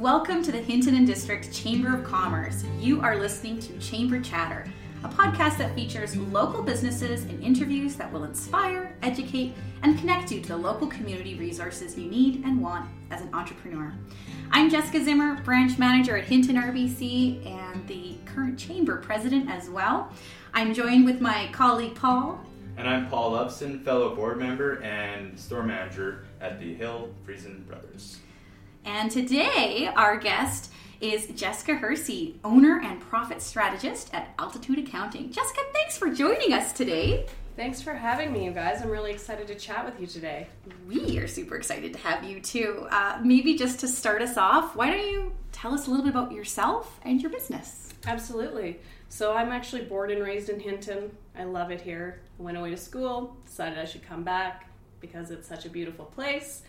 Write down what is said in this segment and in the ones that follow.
Welcome to the Hinton and District Chamber of Commerce. You are listening to Chamber Chatter, a podcast that features local businesses and interviews that will inspire, educate, and connect you to the local community resources you need and want as an entrepreneur. I'm Jessica Zimmer, branch manager at Hinton RBC and the current chamber president as well. I'm joined with my colleague Paul. And I'm Paul Upson, fellow board member and store manager at the Hill Friesen Brothers. And today, our guest is Jessica Hearsey, owner and profit strategist at Altitude Accounting. Jessica, thanks for joining us today. Thanks for having me, you guys. I'm really excited to chat with you today. We are super excited to have you too. Uh, maybe just to start us off, why don't you tell us a little bit about yourself and your business? Absolutely. So, I'm actually born and raised in Hinton. I love it here. I went away to school, decided I should come back because it's such a beautiful place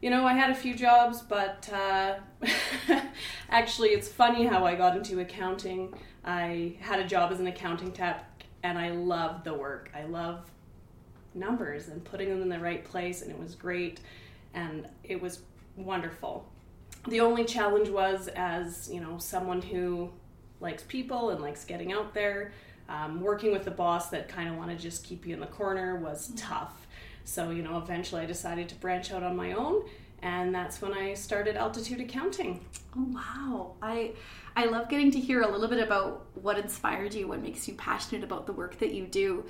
you know, I had a few jobs, but uh, actually, it's funny how I got into accounting. I had a job as an accounting tech, and I loved the work. I love numbers and putting them in the right place, and it was great, and it was wonderful. The only challenge was, as you know, someone who likes people and likes getting out there, um, working with a boss that kind of want to just keep you in the corner was tough so, you know, eventually I decided to branch out on my own and that's when I started Altitude Accounting. Oh wow. I I love getting to hear a little bit about what inspired you, what makes you passionate about the work that you do.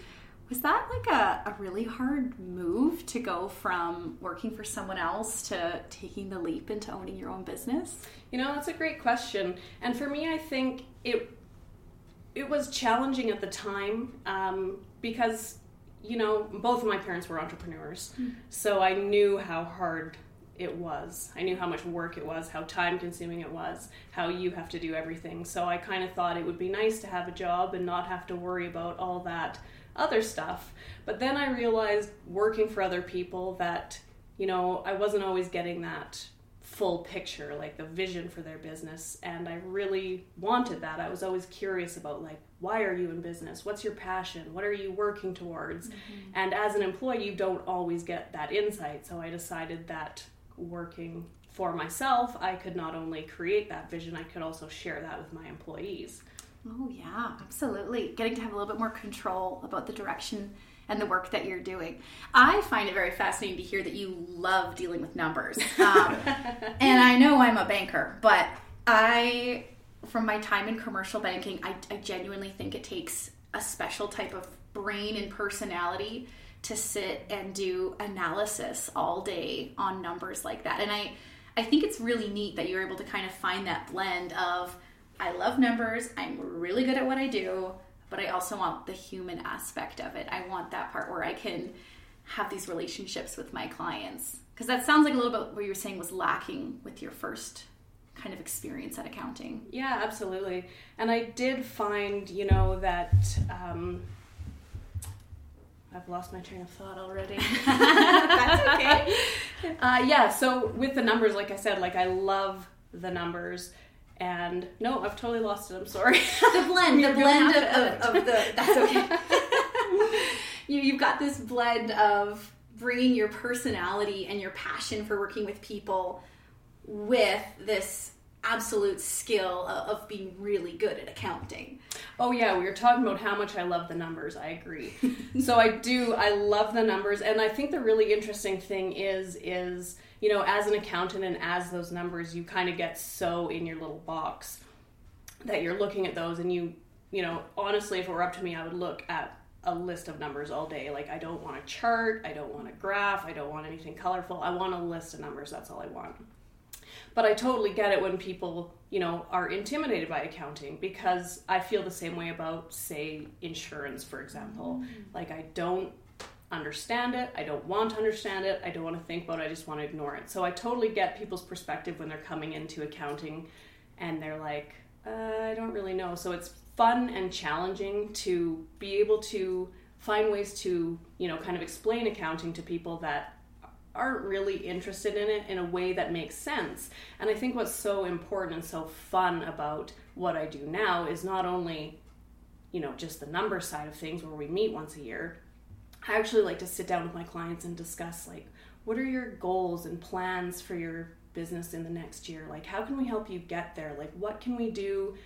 Was that like a, a really hard move to go from working for someone else to taking the leap into owning your own business? You know, that's a great question. And for me, I think it it was challenging at the time um, because you know, both of my parents were entrepreneurs. Mm. So I knew how hard it was. I knew how much work it was, how time consuming it was, how you have to do everything. So I kind of thought it would be nice to have a job and not have to worry about all that other stuff. But then I realized working for other people that, you know, I wasn't always getting that full picture, like the vision for their business. And I really wanted that. I was always curious about, like, why are you in business? What's your passion? What are you working towards? Mm-hmm. And as an employee, you don't always get that insight. So I decided that working for myself, I could not only create that vision, I could also share that with my employees. Oh, yeah, absolutely. Getting to have a little bit more control about the direction and the work that you're doing. I find it very fascinating to hear that you love dealing with numbers. Um, and I know I'm a banker, but I from my time in commercial banking, I, I genuinely think it takes a special type of brain and personality to sit and do analysis all day on numbers like that. And I, I think it's really neat that you're able to kind of find that blend of I love numbers, I'm really good at what I do, but I also want the human aspect of it. I want that part where I can have these relationships with my clients. Because that sounds like a little bit what you were saying was lacking with your first kind of experience at accounting. Yeah, absolutely. And I did find, you know, that um, I've lost my train of thought already. That's okay. Uh, yeah, so with the numbers, like I said, like I love the numbers. And no, I've totally lost it. I'm sorry. the blend, the blend of, of, of, the. That's okay. you, you've got this blend of bringing your personality and your passion for working with people with this absolute skill of being really good at accounting. Oh yeah, we were talking about how much I love the numbers. I agree. so I do. I love the numbers, and I think the really interesting thing is is you know as an accountant and as those numbers, you kind of get so in your little box that you're looking at those, and you you know honestly, if it were up to me, I would look at a list of numbers all day. Like I don't want a chart, I don't want a graph, I don't want anything colorful. I want a list of numbers. That's all I want. But I totally get it when people, you know, are intimidated by accounting because I feel the same way about, say, insurance, for example. Mm-hmm. Like, I don't understand it. I don't want to understand it. I don't want to think about it. I just want to ignore it. So I totally get people's perspective when they're coming into accounting and they're like, uh, I don't really know. So it's fun and challenging to be able to find ways to, you know, kind of explain accounting to people that aren't really interested in it in a way that makes sense. And I think what's so important and so fun about what I do now is not only, you know, just the number side of things where we meet once a year. I actually like to sit down with my clients and discuss like what are your goals and plans for your business in the next year? Like, how can we help you get there? Like, what can we do,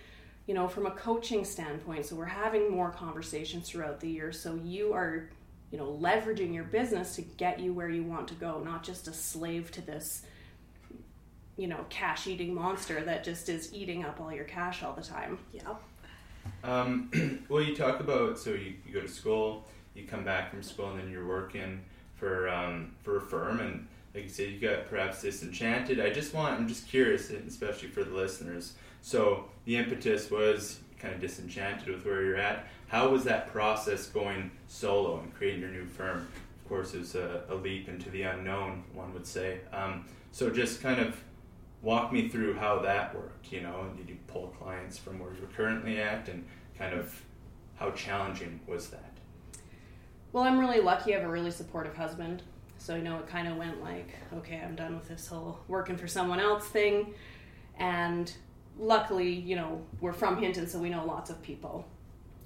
you know, from a coaching standpoint? So, we're having more conversations throughout the year. So, you are, you know, leveraging your business to get you where you want to go, not just a slave to this, you know, cash eating monster that just is eating up all your cash all the time. Yeah. Um, well, you talk about so you, you go to school, you come back from school, and then you're working for um, for a firm, and like you said, you got perhaps disenchanted. I just want, I'm just curious, especially for the listeners. So the impetus was kind of disenchanted with where you're at. How was that process going solo and creating your new firm? Of course, it was a, a leap into the unknown, one would say. Um, so just kind of walk me through how that worked. You know, did you pull clients from where you're currently at, and kind of how challenging was that? Well, I'm really lucky. I have a really supportive husband. So, you know, it kind of went like, okay, I'm done with this whole working for someone else thing. And luckily, you know, we're from Hinton, so we know lots of people.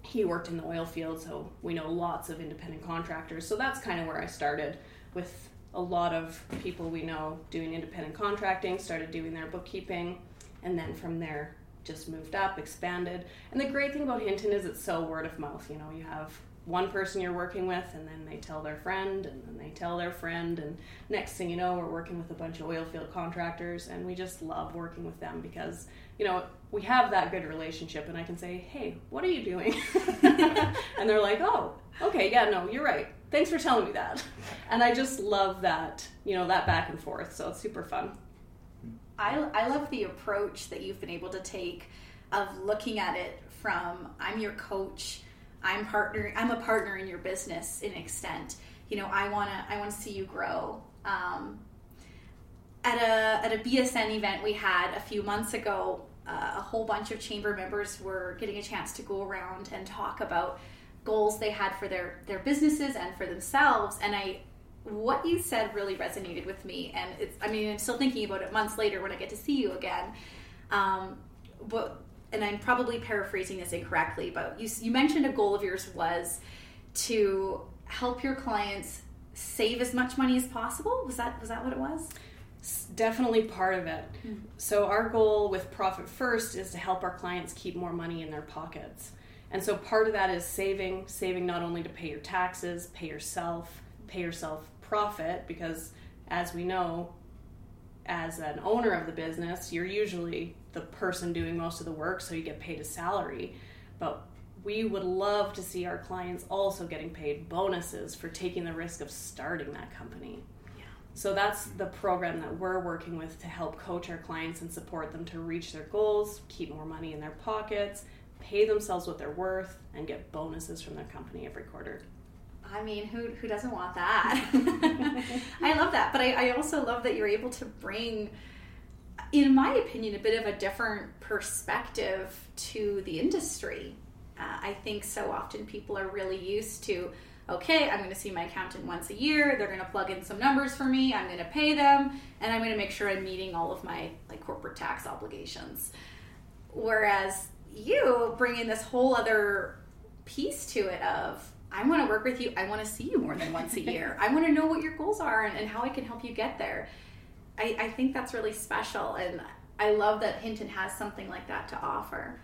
He worked in the oil field, so we know lots of independent contractors. So that's kind of where I started with a lot of people we know doing independent contracting, started doing their bookkeeping, and then from there just moved up, expanded. And the great thing about Hinton is it's so word of mouth. You know, you have one person you're working with and then they tell their friend and then they tell their friend and next thing you know we're working with a bunch of oil field contractors and we just love working with them because you know we have that good relationship and i can say hey what are you doing? And they're like oh okay yeah no you're right. Thanks for telling me that. And i just love that you know that back and forth so it's super fun. I, I love the approach that you've been able to take of looking at it from i'm your coach I'm partner. I'm a partner in your business in extent. You know, I wanna I want to see you grow. Um, at a at a BSN event we had a few months ago, uh, a whole bunch of chamber members were getting a chance to go around and talk about goals they had for their their businesses and for themselves. And I, what you said really resonated with me. And it's I mean I'm still thinking about it months later when I get to see you again. Um, but and I'm probably paraphrasing this incorrectly, but you, you mentioned a goal of yours was to help your clients save as much money as possible. Was that was that what it was? Definitely part of it. Mm-hmm. So our goal with Profit First is to help our clients keep more money in their pockets. And so part of that is saving, saving not only to pay your taxes, pay yourself, pay yourself profit because as we know, as an owner of the business, you're usually the person doing most of the work, so you get paid a salary. But we would love to see our clients also getting paid bonuses for taking the risk of starting that company. Yeah. So that's the program that we're working with to help coach our clients and support them to reach their goals, keep more money in their pockets, pay themselves what they're worth, and get bonuses from their company every quarter. I mean, who, who doesn't want that? I love that. But I, I also love that you're able to bring in my opinion, a bit of a different perspective to the industry. Uh, I think so often people are really used to, okay, I'm going to see my accountant once a year. They're going to plug in some numbers for me. I'm going to pay them, and I'm going to make sure I'm meeting all of my like corporate tax obligations. Whereas you bring in this whole other piece to it of I want to work with you. I want to see you more than once a year. I want to know what your goals are and, and how I can help you get there. I, I think that's really special, and I love that Hinton has something like that to offer.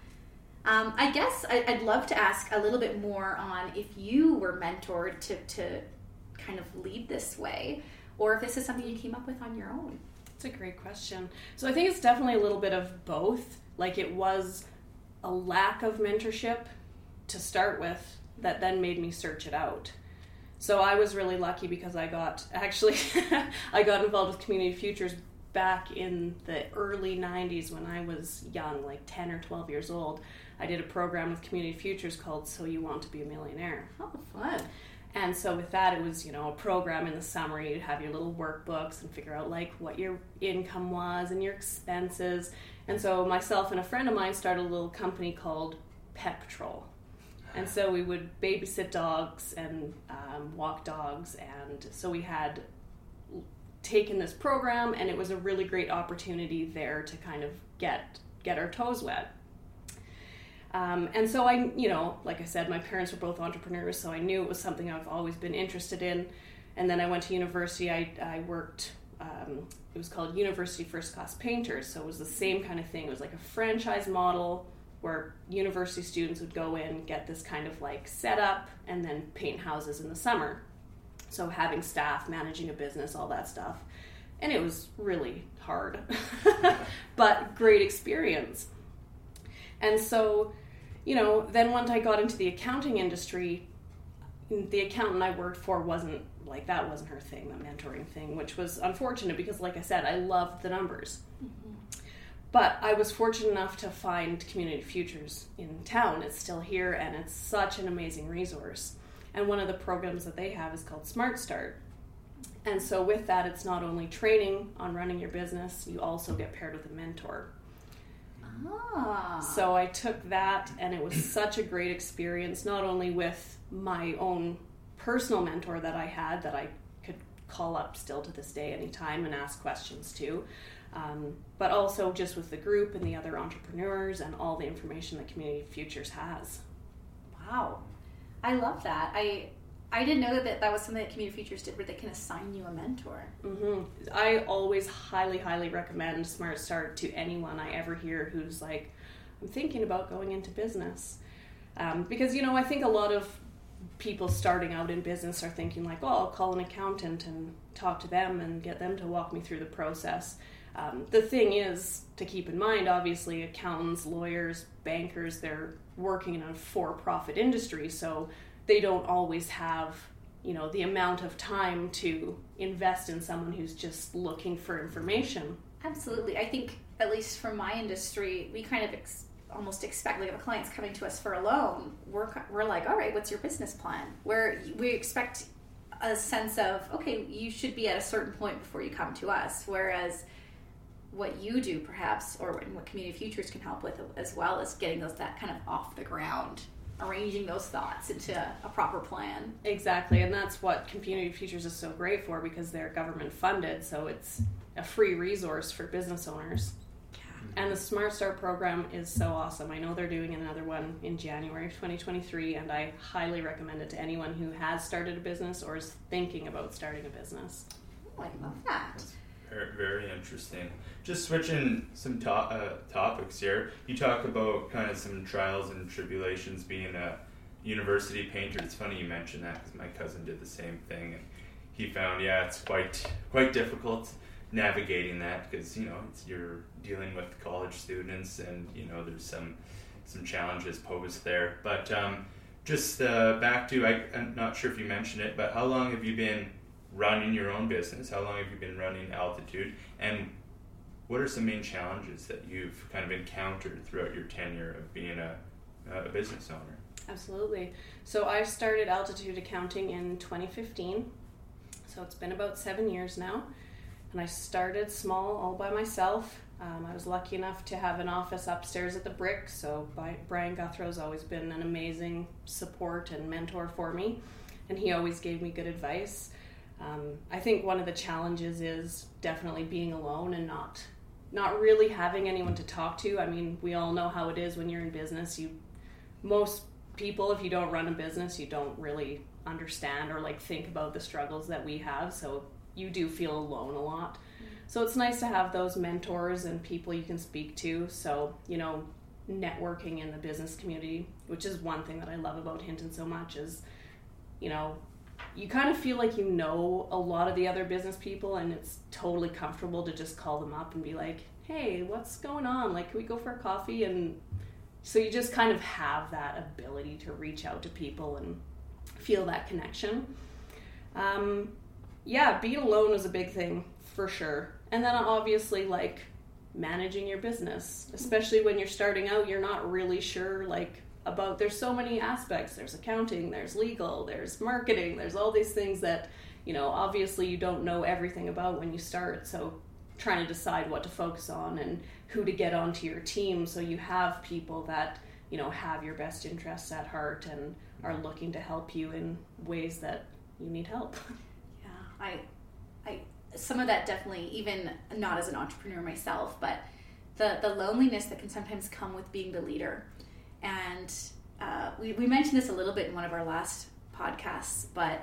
Um, I guess I, would love to ask a little bit more on if you were mentored to, to kind of lead this way, or if this is something you came up with on your own. It's a great question. So I think it's definitely a little bit of both. Like it was a lack of mentorship to start with that then made me search it out. So I was really lucky because I got actually I got involved with Community Futures back in the early 90s when I was young, like 10 or 12 years old. I did a program with Community Futures called So You Want to Be a Millionaire. Oh, fun. And so with that, it was you know a program in the summer. You'd have your little workbooks and figure out like what your income was and your expenses. And so myself and a friend of mine started a little company called Pet Patrol. And so we would babysit dogs and um, walk dogs. And so we had taken this program, and it was a really great opportunity there to kind of get get our toes wet. Um, and so I, you know, like I said, my parents were both entrepreneurs, so I knew it was something I've always been interested in. And then I went to university. I, I worked um, it was called University First Class Painters. So it was the same kind of thing. It was like a franchise model where university students would go in, get this kind of like setup, and then paint houses in the summer. So having staff, managing a business, all that stuff. And it was really hard, but great experience. And so, you know, then once I got into the accounting industry, the accountant I worked for wasn't like that wasn't her thing, the mentoring thing, which was unfortunate because, like I said, I loved the numbers. Mm-hmm. But I was fortunate enough to find Community Futures in town. It's still here and it's such an amazing resource. And one of the programs that they have is called Smart Start. And so, with that, it's not only training on running your business, you also get paired with a mentor. Ah. So, I took that, and it was such a great experience, not only with my own personal mentor that I had that I could call up still to this day anytime and ask questions to. Um, but also just with the group and the other entrepreneurs and all the information that Community Futures has. Wow, I love that. I I didn't know that that was something that Community Futures did, where they can assign you a mentor. Mm-hmm. I always highly, highly recommend Smart Start to anyone I ever hear who's like, I'm thinking about going into business, um, because you know I think a lot of people starting out in business are thinking like, oh, I'll call an accountant and talk to them and get them to walk me through the process. Um, the thing is to keep in mind, obviously, accountants, lawyers, bankers, they're working in a for-profit industry, so they don't always have you know the amount of time to invest in someone who's just looking for information. Absolutely. I think at least from my industry we kind of ex- almost expect like if a client's coming to us for a loan we're, we're like all right what's your business plan? Where we expect a sense of okay you should be at a certain point before you come to us. Whereas what you do perhaps or what community futures can help with as well as getting those that kind of off the ground arranging those thoughts into a proper plan exactly and that's what community futures is so great for because they're government funded so it's a free resource for business owners and the Smart Start program is so awesome. I know they're doing another one in January of 2023, and I highly recommend it to anyone who has started a business or is thinking about starting a business. Oh, I love that. Very, interesting. Just switching some to- uh, topics here. You talk about kind of some trials and tribulations being a university painter. It's funny you mentioned that because my cousin did the same thing, and he found yeah, it's quite quite difficult navigating that because you know you're dealing with college students and you know there's some some challenges posed there but um, just uh, back to I, i'm not sure if you mentioned it but how long have you been running your own business? How long have you been running altitude? And what are some main challenges that you've kind of encountered throughout your tenure of being a, a business owner? Absolutely. So i started altitude accounting in 2015 so it's been about seven years now. And I started small all by myself. Um, I was lucky enough to have an office upstairs at the Brick, so Brian Guthrow's always been an amazing support and mentor for me, and he always gave me good advice. Um, I think one of the challenges is definitely being alone and not not really having anyone to talk to. I mean, we all know how it is when you're in business. You most people, if you don't run a business, you don't really understand or like think about the struggles that we have. So you do feel alone a lot. So it's nice to have those mentors and people you can speak to. So, you know, networking in the business community, which is one thing that I love about Hinton so much is, you know, you kind of feel like you know a lot of the other business people and it's totally comfortable to just call them up and be like, "Hey, what's going on? Like, can we go for a coffee?" and so you just kind of have that ability to reach out to people and feel that connection. Um, yeah, being alone was a big thing for sure. And then obviously like managing your business, especially when you're starting out, you're not really sure like about there's so many aspects. There's accounting, there's legal, there's marketing, there's all these things that, you know, obviously you don't know everything about when you start. So trying to decide what to focus on and who to get onto your team so you have people that, you know, have your best interests at heart and are looking to help you in ways that you need help. Yeah, I, I, some of that definitely, even not as an entrepreneur myself, but the the loneliness that can sometimes come with being the leader, and uh, we we mentioned this a little bit in one of our last podcasts, but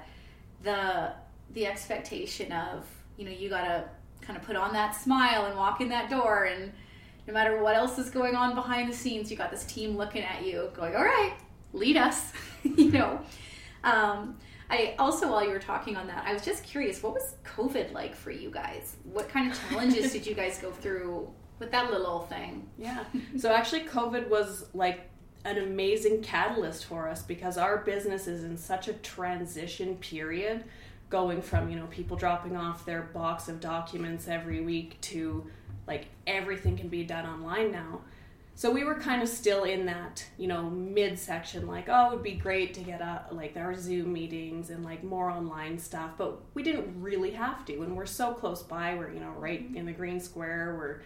the the expectation of you know you gotta kind of put on that smile and walk in that door and no matter what else is going on behind the scenes, you got this team looking at you, going, "All right, lead us," you know. Um, I also, while you were talking on that, I was just curious, what was COVID like for you guys? What kind of challenges did you guys go through with that little thing? Yeah. So actually, COVID was like an amazing catalyst for us because our business is in such a transition period going from you know people dropping off their box of documents every week to like everything can be done online now. So we were kind of still in that you know mid section like oh it would be great to get a, like our zoom meetings and like more online stuff but we didn't really have to. And we're so close by we're you know right in the green square we're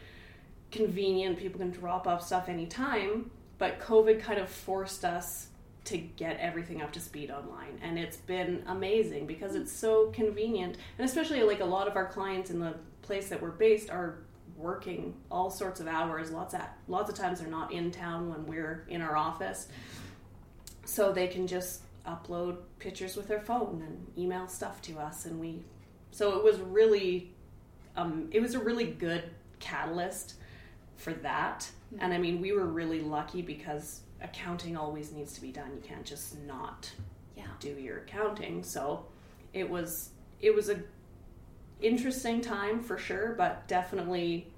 convenient people can drop off stuff anytime but covid kind of forced us to get everything up to speed online and it's been amazing because it's so convenient and especially like a lot of our clients in the place that we're based are working all sorts of hours lots of lots of times they're not in town when we're in our office. So they can just upload pictures with their phone and email stuff to us and we so it was really um, it was a really good catalyst for that and i mean we were really lucky because accounting always needs to be done. You can't just not yeah. do your accounting. So it was it was a interesting time for sure, but definitely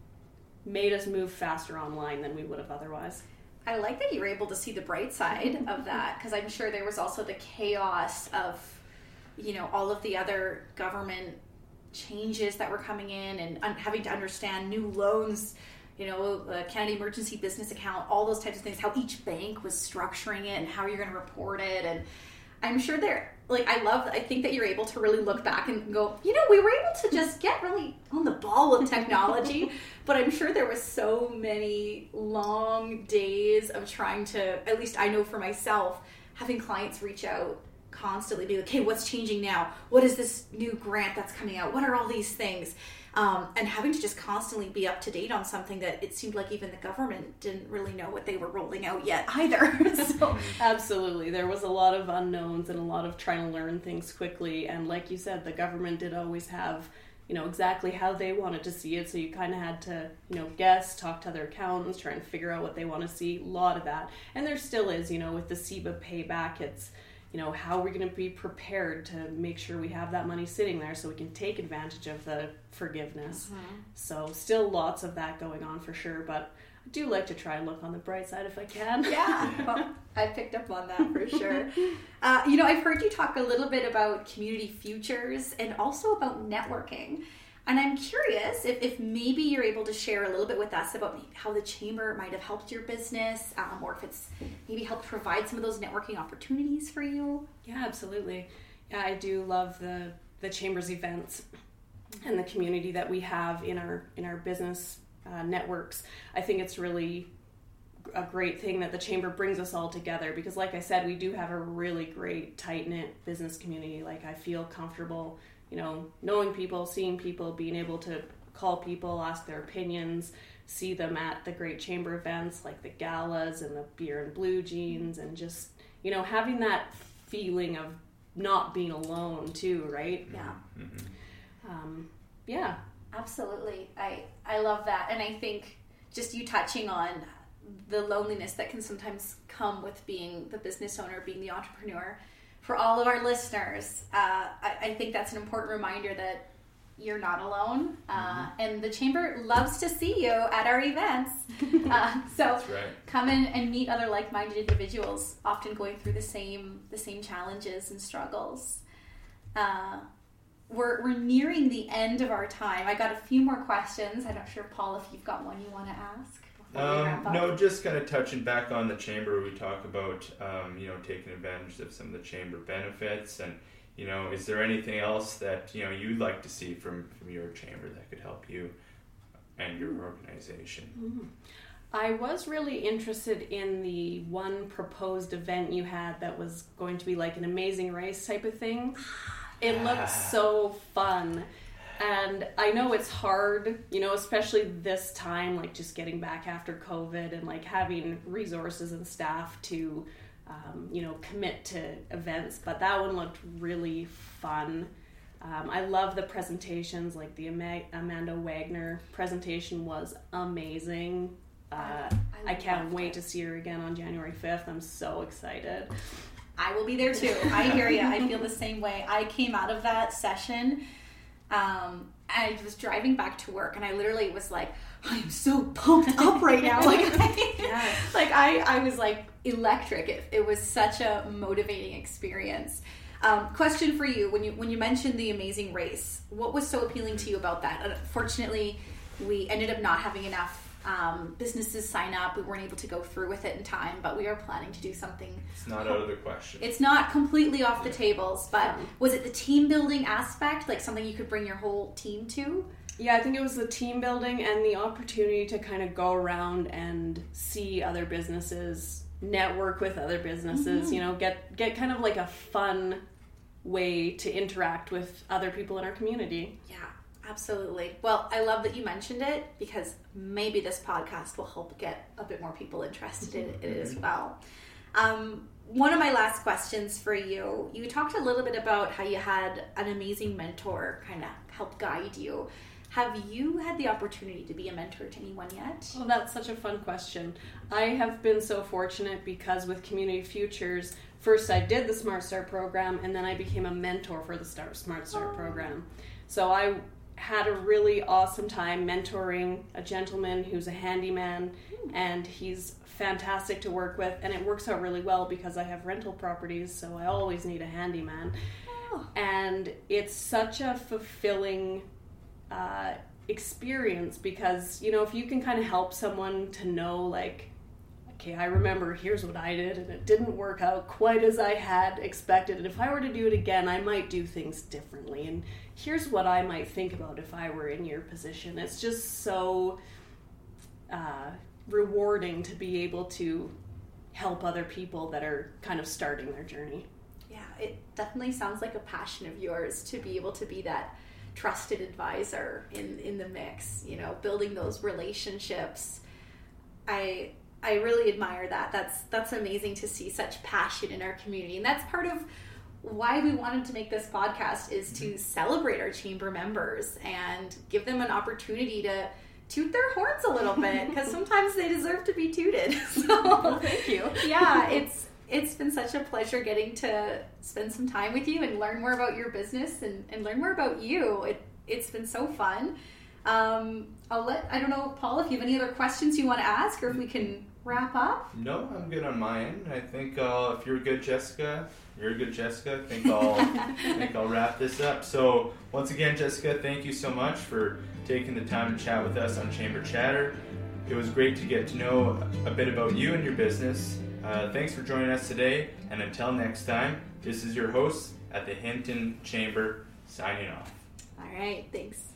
made us move faster online than we would have otherwise. I like that you were able to see the bright side of that because I'm sure there was also the chaos of, you know, all of the other government changes that were coming in and un- having to understand new loans you know, the Canada Emergency Business Account, all those types of things, how each bank was structuring it and how you're going to report it. And I'm sure they're like, I love, I think that you're able to really look back and go, you know, we were able to just get really on the ball with technology. but I'm sure there was so many long days of trying to, at least I know for myself, having clients reach out constantly, be like, okay, what's changing now? What is this new grant that's coming out? What are all these things? Um, and having to just constantly be up to date on something that it seemed like even the government didn't really know what they were rolling out yet either. so absolutely, there was a lot of unknowns and a lot of trying to learn things quickly. And like you said, the government did always have you know exactly how they wanted to see it so you kind of had to you know guess talk to other accountants try and figure out what they want to see a lot of that and there still is you know with the CEBA payback it's you know, how are we going to be prepared to make sure we have that money sitting there so we can take advantage of the forgiveness? Mm-hmm. So, still lots of that going on for sure, but I do like to try and look on the bright side if I can. Yeah, well, I picked up on that for sure. Uh, you know, I've heard you talk a little bit about community futures and also about networking. And I'm curious if, if maybe you're able to share a little bit with us about how the chamber might have helped your business, um, or if it's maybe helped provide some of those networking opportunities for you. Yeah, absolutely. Yeah, I do love the the chamber's events and the community that we have in our in our business uh, networks. I think it's really a great thing that the chamber brings us all together because like i said we do have a really great tight knit business community like i feel comfortable you know, knowing people, seeing people, being able to call people, ask their opinions, see them at the great chamber events like the galas and the beer and blue jeans, and just, you know, having that feeling of not being alone too, right? Yeah. Mm-hmm. Um, yeah. Absolutely. I, I love that. And I think just you touching on the loneliness that can sometimes come with being the business owner, being the entrepreneur for all of our listeners, uh, I, I, think that's an important reminder that you're not alone. Uh, mm-hmm. And the Chamber loves to see you at our events. Uh, so right. come in and meet other like-minded individuals, often going through the same the same challenges and struggles. Uh, we're, we're nearing the end of our time. I got a few more questions. I'm not sure, Paul, if you've got one you want to ask. Um, no, just kind of touching back on the chamber. We talk about um, you know taking advantage of some of the chamber benefits, and you know, is there anything else that you know you'd like to see from from your chamber that could help you and your organization? Mm-hmm. I was really interested in the one proposed event you had that was going to be like an amazing race type of thing. It looked so fun and I know it's hard, you know, especially this time, like just getting back after COVID and like having resources and staff to, um, you know, commit to events. But that one looked really fun. Um, I love the presentations, like the Ama- Amanda Wagner presentation was amazing. Uh, I, I can't wait to see her again on January 5th. I'm so excited. I will be there too. I hear you. I feel the same way. I came out of that session. Um, I was driving back to work, and I literally was like, "I am so pumped up right now!" Like, I, like I, I was like electric. It, it was such a motivating experience. Um, question for you: When you when you mentioned the Amazing Race, what was so appealing to you about that? Unfortunately, we ended up not having enough um, businesses sign up. We weren't able to go through with it in time, but we are planning to do something It's not out of the question. it's not completely off the tables, but was it the team building aspect, like something you could bring your whole team to? Yeah, I think it was the team building and the opportunity to kind of go around and see other businesses, network with other businesses, you know, get get kind of like a fun way to interact with other people in our community. Yeah, absolutely. Well, I love that you mentioned it because maybe this podcast will help get a bit more people interested in it as well. Um, one of my last questions for you you talked a little bit about how you had an amazing mentor kind of help guide you. Have you had the opportunity to be a mentor to anyone yet? Well, that's such a fun question. I have been so fortunate because with Community Futures, first I did the Smart Start program and then I became a mentor for the Start Smart Start program. So I had a really awesome time mentoring a gentleman who's a handyman and he's fantastic to work with and it works out really well because I have rental properties so I always need a handyman. Oh, and it's such a fulfilling uh, experience because you know if you can kind of help someone to know like okay i remember here's what i did and it didn't work out quite as i had expected and if i were to do it again i might do things differently and here's what i might think about if i were in your position it's just so uh, rewarding to be able to help other people that are kind of starting their journey Yeah, it definitely sounds like a passion of yours to be able to be that trusted advisor in in the mix. You know, building those relationships. I I really admire that. That's that's amazing to see such passion in our community, and that's part of why we wanted to make this podcast is to celebrate our chamber members and give them an opportunity to toot their horns a little bit because sometimes they deserve to be tooted. So thank you yeah, it's it's been such a pleasure getting to spend some time with you and learn more about your business and, and learn more about you. It it's been so fun. Um, I'll let I don't know, Paul, if you have any other questions you want to ask or if we can wrap up. No, I'm good on my end. I think uh, if you're good, Jessica, you're a good Jessica. I think I'll I think I'll wrap this up. So once again, Jessica, thank you so much for taking the time to chat with us on Chamber Chatter. It was great to get to know a bit about you and your business. Uh, thanks for joining us today, and until next time, this is your host at the Hinton Chamber signing off. All right, thanks.